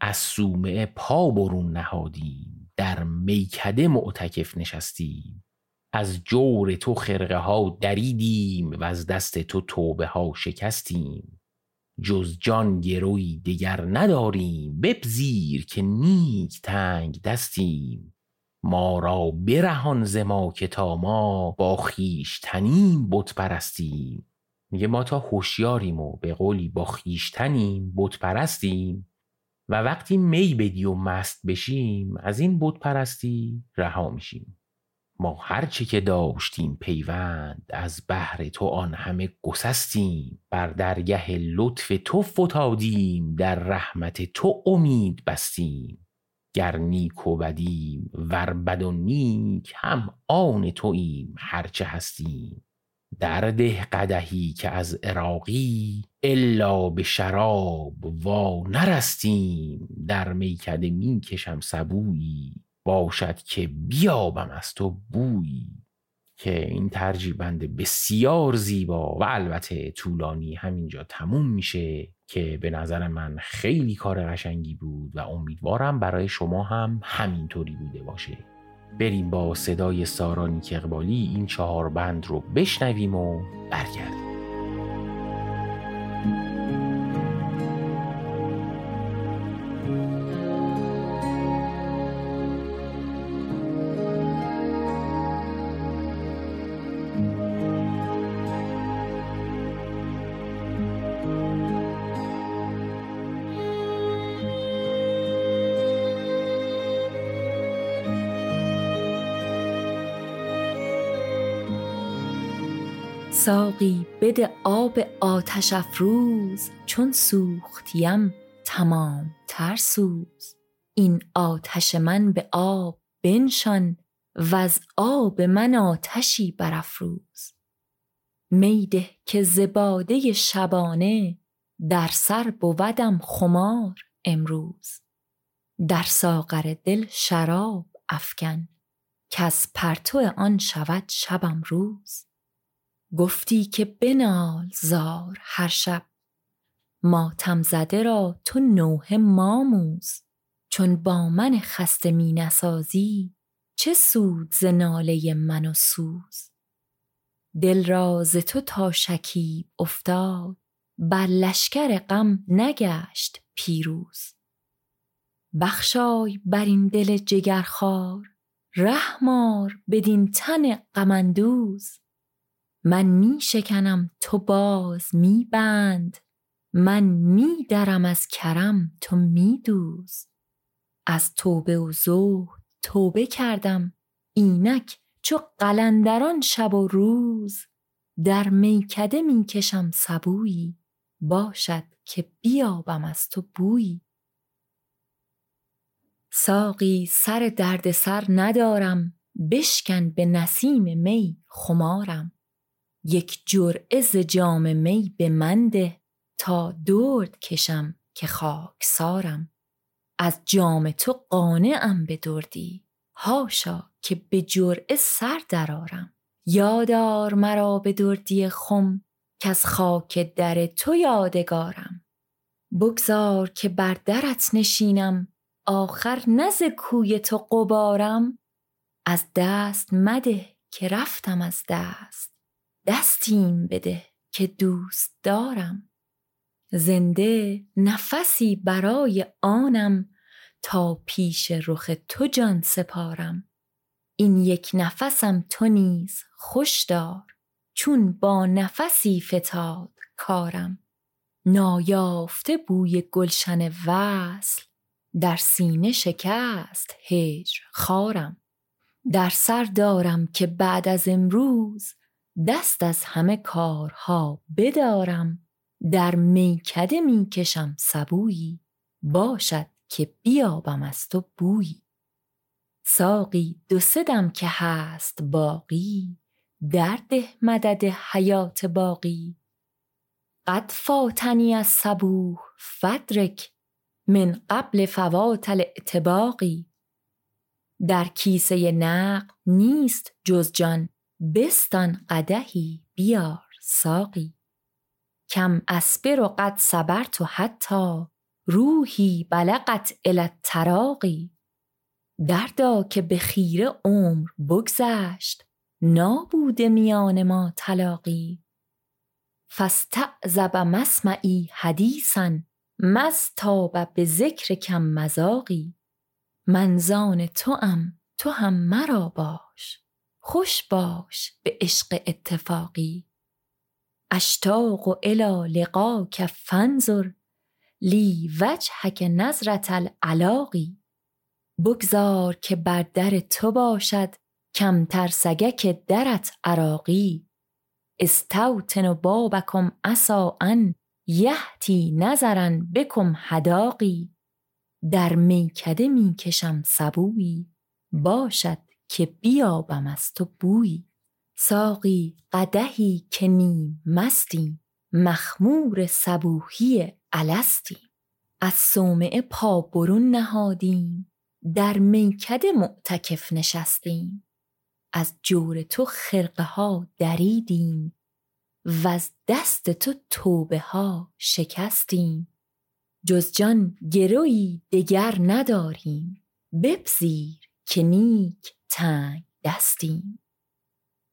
از سومعه پا برون نهادیم در میکده معتکف نشستیم از جور تو خرقه ها دریدیم و از دست تو توبه ها شکستیم. جز جان گروی دیگر نداریم بپذیر که نیک تنگ دستیم. ما را برهان ز ما که تا ما با خویشتنیم بت پرستیم میگه ما تا هوشیاریم و به قولی با خویشتنیم بت پرستیم و وقتی می بدی و مست بشیم از این بت پرستی رها میشیم. ما هرچه که داشتیم پیوند از بهر تو آن همه گسستیم. بر درگه لطف تو فتادیم در رحمت تو امید بستیم. گر نیک و بدیم ور بد و نیک هم آن توییم هرچه هستیم. در ده قدحی که از عراقی الا به شراب وا نرستیم. در میکده می کشم سبویی باشد که بیابم از تو بویی. که این ترجیبند بسیار زیبا و البته طولانی همینجا تموم میشه. که به نظر من خیلی کار قشنگی بود و امیدوارم برای شما هم همینطوری بوده باشه. بریم با صدای سارا اقبالی این چهار بند رو بشنویم و برگردیم. بده آب آتش افروز چون سوختیم تمام تر سوز. این آتش من به آب بنشان از آب من آتشی برافروز. میده که زباده شبانه در سر بودم خمار امروز. در ساغر دل شراب افکن که از پرتو آن شود شبم روز. گفتی که بنال زار هر شب. ماتم زده را تو نوحه ماموز چون با من خسته می نسازی چه سود ز ناله من و سوز؟ دل را ز تو تا شکیب افتاد بر لشکر غم نگشت پیروز. بخشای بر این دل جگرخوار رحمار بدین تن غم من می شکنم تو باز می بند من می درم از کرم تو می دوز از توبه و زهد توبه کردم اینک چو قلندران شب و روز. در میکده می کشم سبویی باشد که بیابم از تو بویی. ساقی سر درد سر ندارم بشکن به نسیم می خمارم. یک جرعه ز جام می به من ده تا درد کشم که خاکسارم. از جام تو قانعم به دردی هاشا که به جرعه سر درارم یادار مرا به دردی خم از خاک در تو یادگارم. بگذار که بر درت نشینم آخر ز کوی تو قبارم از دست مده که رفتم از دست. دستیم بده که دوست دارم. زنده نفسی برای آنم تا پیش رخ تو جان سپارم. این یک نفسم تو نیز خوش دار چون با نفسی فتاد کارم. نایافته بوی گلشن وصل در سینه شکست هجر خارم. در سر دارم که بعد از امروز دست از همه کارها بدارم در میکده می‌کشم سبویی باشد که بیابم از تو بویی. ساقی دو سدم که هست باقی درده مدد حیات باقی. قد فاتنی از صبوح فدرک من قبل فوات الاعتباقی. در کیسه نقل نیست جز جان بستان قدهی بیار ساقی. کم اسبر و قد صبرت و حتی روحی بلغت التراقی. دردا که به خیره عمر بگذشت نابوده میان ما طلاقی فاستعذب مسمعی حدیثا مستاب به ذکر کم مزاقی منزان تو ام تو هم مرا باش. خوش باش به عشق اتفاقی. اشتاق و الی لقاک فانظر لی وجهک نظرت العلاقی. بگذار که بر در تو باشد کمتر سگک درت عراقی. استوطن بابکم عسا ان یهتی نظرا بکم هداقی در میکده می‌کشم سبویی باشد که بیابم از تو بویی. ساقی قدهی که نیم مستیم. مخمور صبوحی الستیم. از صومعه پا برون نهادیم. در میکده معتکف نشستیم. از جور تو خرقه ها دریدیم. و از دست تو توبه ها شکستیم. جز جان گروی دگر نداریم. بپذیر که نیک تنگ دستیم.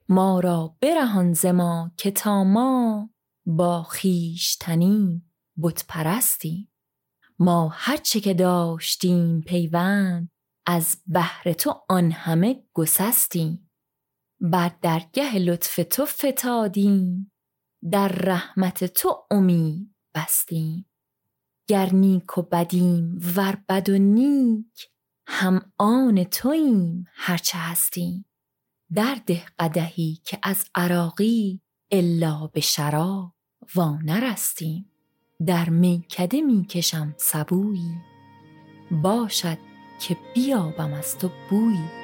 ما را برهان ز ما که تا ما با خویشتنیم بت پرستیم. ما هرچه که داشتیم پیوند از بهر تو آن همه گسستیم. بر درگه لطف تو فتادیم در رحمت تو امید بستیم. گر نیک و بدیم ور بد و نیک هم آن توییم هرچه هستیم. در ده قدحی که از عراقی الا به شراب وانرستیم در میکده می‌کشم سبویی. باشد که بیابم از تو بویی.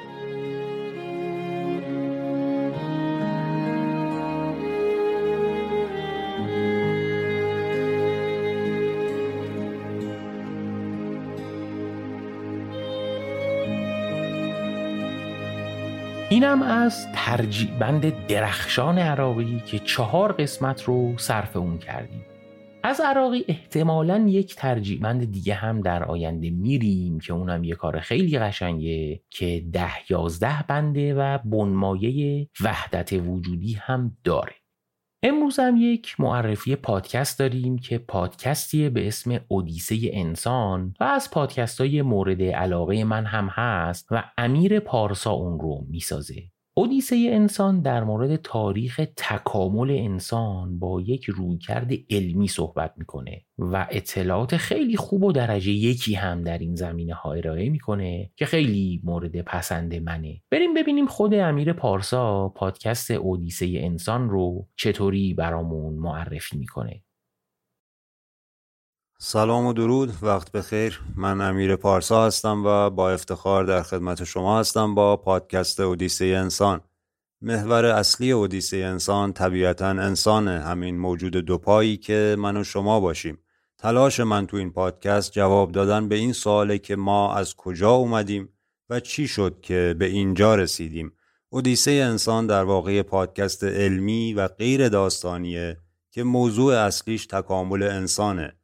اینم از ترجیبند درخشان عراقی که چهار قسمت رو صرف اون کردیم. از عراقی احتمالا یک ترجیبند دیگه هم در آینده میریم که اونم یه کار خیلی قشنگه که ده یازده بنده و بنمایه وحدت وجودی هم داره. امروز هم یک معرفی پادکست داریم که پادکستی به اسم اودیسه انسان و از پادکست های مورد علاقه من هم هست و امیر پارسا اون رو می‌سازه. اودیسه انسان در مورد تاریخ تکامل انسان با یک رویکرد علمی صحبت می‌کنه و اطلاعات خیلی خوب و درجه یکی هم در این زمینه ها ارائه می‌کنه که خیلی مورد پسند منه. بریم ببینیم خود امیر پارسا پادکست اودیسه انسان رو چطوری برامون معرفی می‌کنه. سلام و درود وقت بخیر. من امیر پارسا هستم و با افتخار در خدمت شما هستم با پادکست اودیسه انسان. محور اصلی اودیسه انسان طبیعتا انسان همین موجود دوپایی که من و شما باشیم. تلاش من تو این پادکست جواب دادن به این سواله که ما از کجا اومدیم و چی شد که به اینجا رسیدیم. اودیسه انسان در واقع پادکست علمی و غیر داستانیه که موضوع اصلیش تکامل انسانه.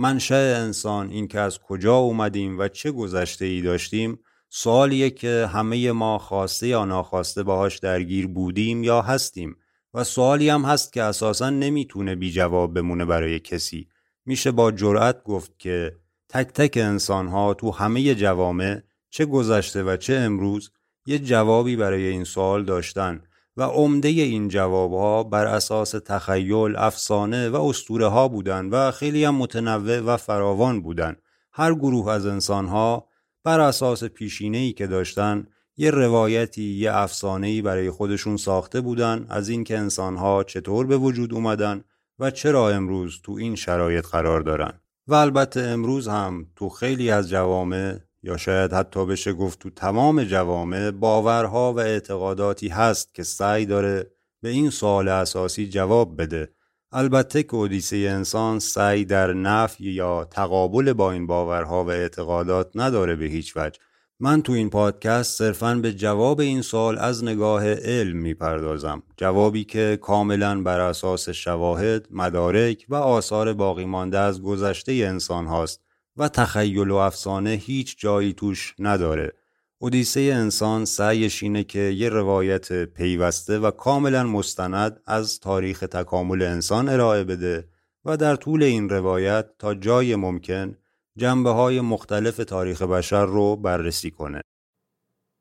منشأ انسان این که از کجا اومدیم و چه گذشته ای داشتیم سوالیه که همه ما خواسته یا ناخواسته باهاش درگیر بودیم یا هستیم. و سوالی هم هست که اساسا نمی‌تونه بی جواب بمونه برای کسی. میشه با جرأت گفت که تک تک انسان ها تو همه جوامع چه گذشته و چه امروز یه جوابی برای این سوال داشتن. و عمده این جوابها بر اساس تخیل، افسانه و اسطوره ها بودند و خیلی هم متنوع و فراوان بودند. هر گروه از انسانها بر اساس پیشینه‌ای که داشتن یه روایتی، یه افسانه‌ای برای خودشون ساخته بودن از اینکه انسانها چطور به وجود اومدن و چرا امروز تو این شرایط قرار دارن. و البته امروز هم تو خیلی از جوامع یا شاید حتی بشه گفت تو تمام جوامع باورها و اعتقاداتی هست که سعی داره به این سوال اساسی جواب بده. البته که اودیسه انسان سعی در نفی یا تقابل با این باورها و اعتقادات نداره به هیچ وجه. من تو این پادکست صرفا به جواب این سوال از نگاه علم می‌پردازم. جوابی که کاملا بر اساس شواهد، مدارک و آثار باقی مانده از گذشته انسان هاست. و تخیل و افسانه هیچ جایی توش نداره اودیسه انسان سعیش اینه که یه روایت پیوسته و کاملا مستند از تاریخ تکامل انسان ارائه بده و در طول این روایت تا جای ممکن جنبه های مختلف تاریخ بشر رو بررسی کنه.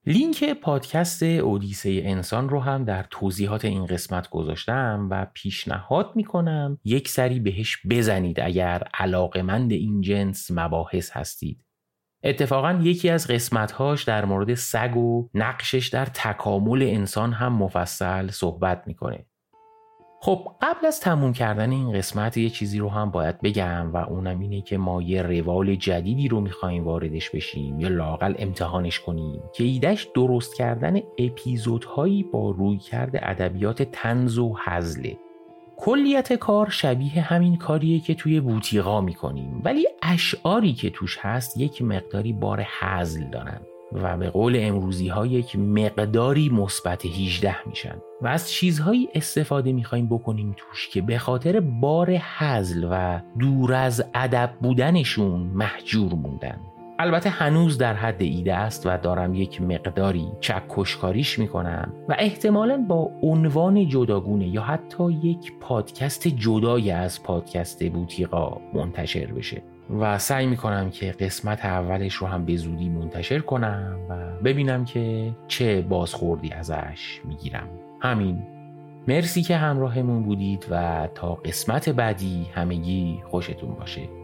لینک پادکست اودیسه انسان رو هم در توضیحات این قسمت گذاشتم و پیشنهاد می‌کنم یک سری بهش بزنید اگر علاقمند این جنس مباحث هستید. اتفاقا یکی از قسمتهاش در مورد سگ و نقشش در تکامل انسان هم مفصل صحبت می‌کنه. خب قبل از تموم کردن این قسمت یه چیزی رو هم باید بگم و اونم اینه که ما یه روال جدیدی رو می‌خوایم واردش بشیم یا لاقل امتحانش کنیم که ایدهش درست کردن اپیزودهایی با روی کرده ادبیات تنز و هزله کلیت کار شبیه همین کاریه که توی بوتیقا می‌کنیم ولی اشعاری که توش هست یک مقداری بار حزل دارن. و به قول امروزی ها یک مقداری مثبت 18 میشن. و از چیزهایی استفاده می‌خوایم بکنیم توش که به خاطر بار حزل و دور از ادب بودنشون محجور موندن. البته هنوز در حد ایده است و دارم یک مقداری چکشکاریش می‌کنم و احتمالا با عنوان جداگونه یا حتی یک پادکست جدای از پادکست بوتیقا منتشر بشه. و سعی می‌کنم که قسمت اولش رو هم به زودی منتشر کنم و ببینم که چه بازخوردی ازش می‌گیرم. همین. مرسی که همراهمون بودید و تا قسمت بعدی همگی خوشتون باشه.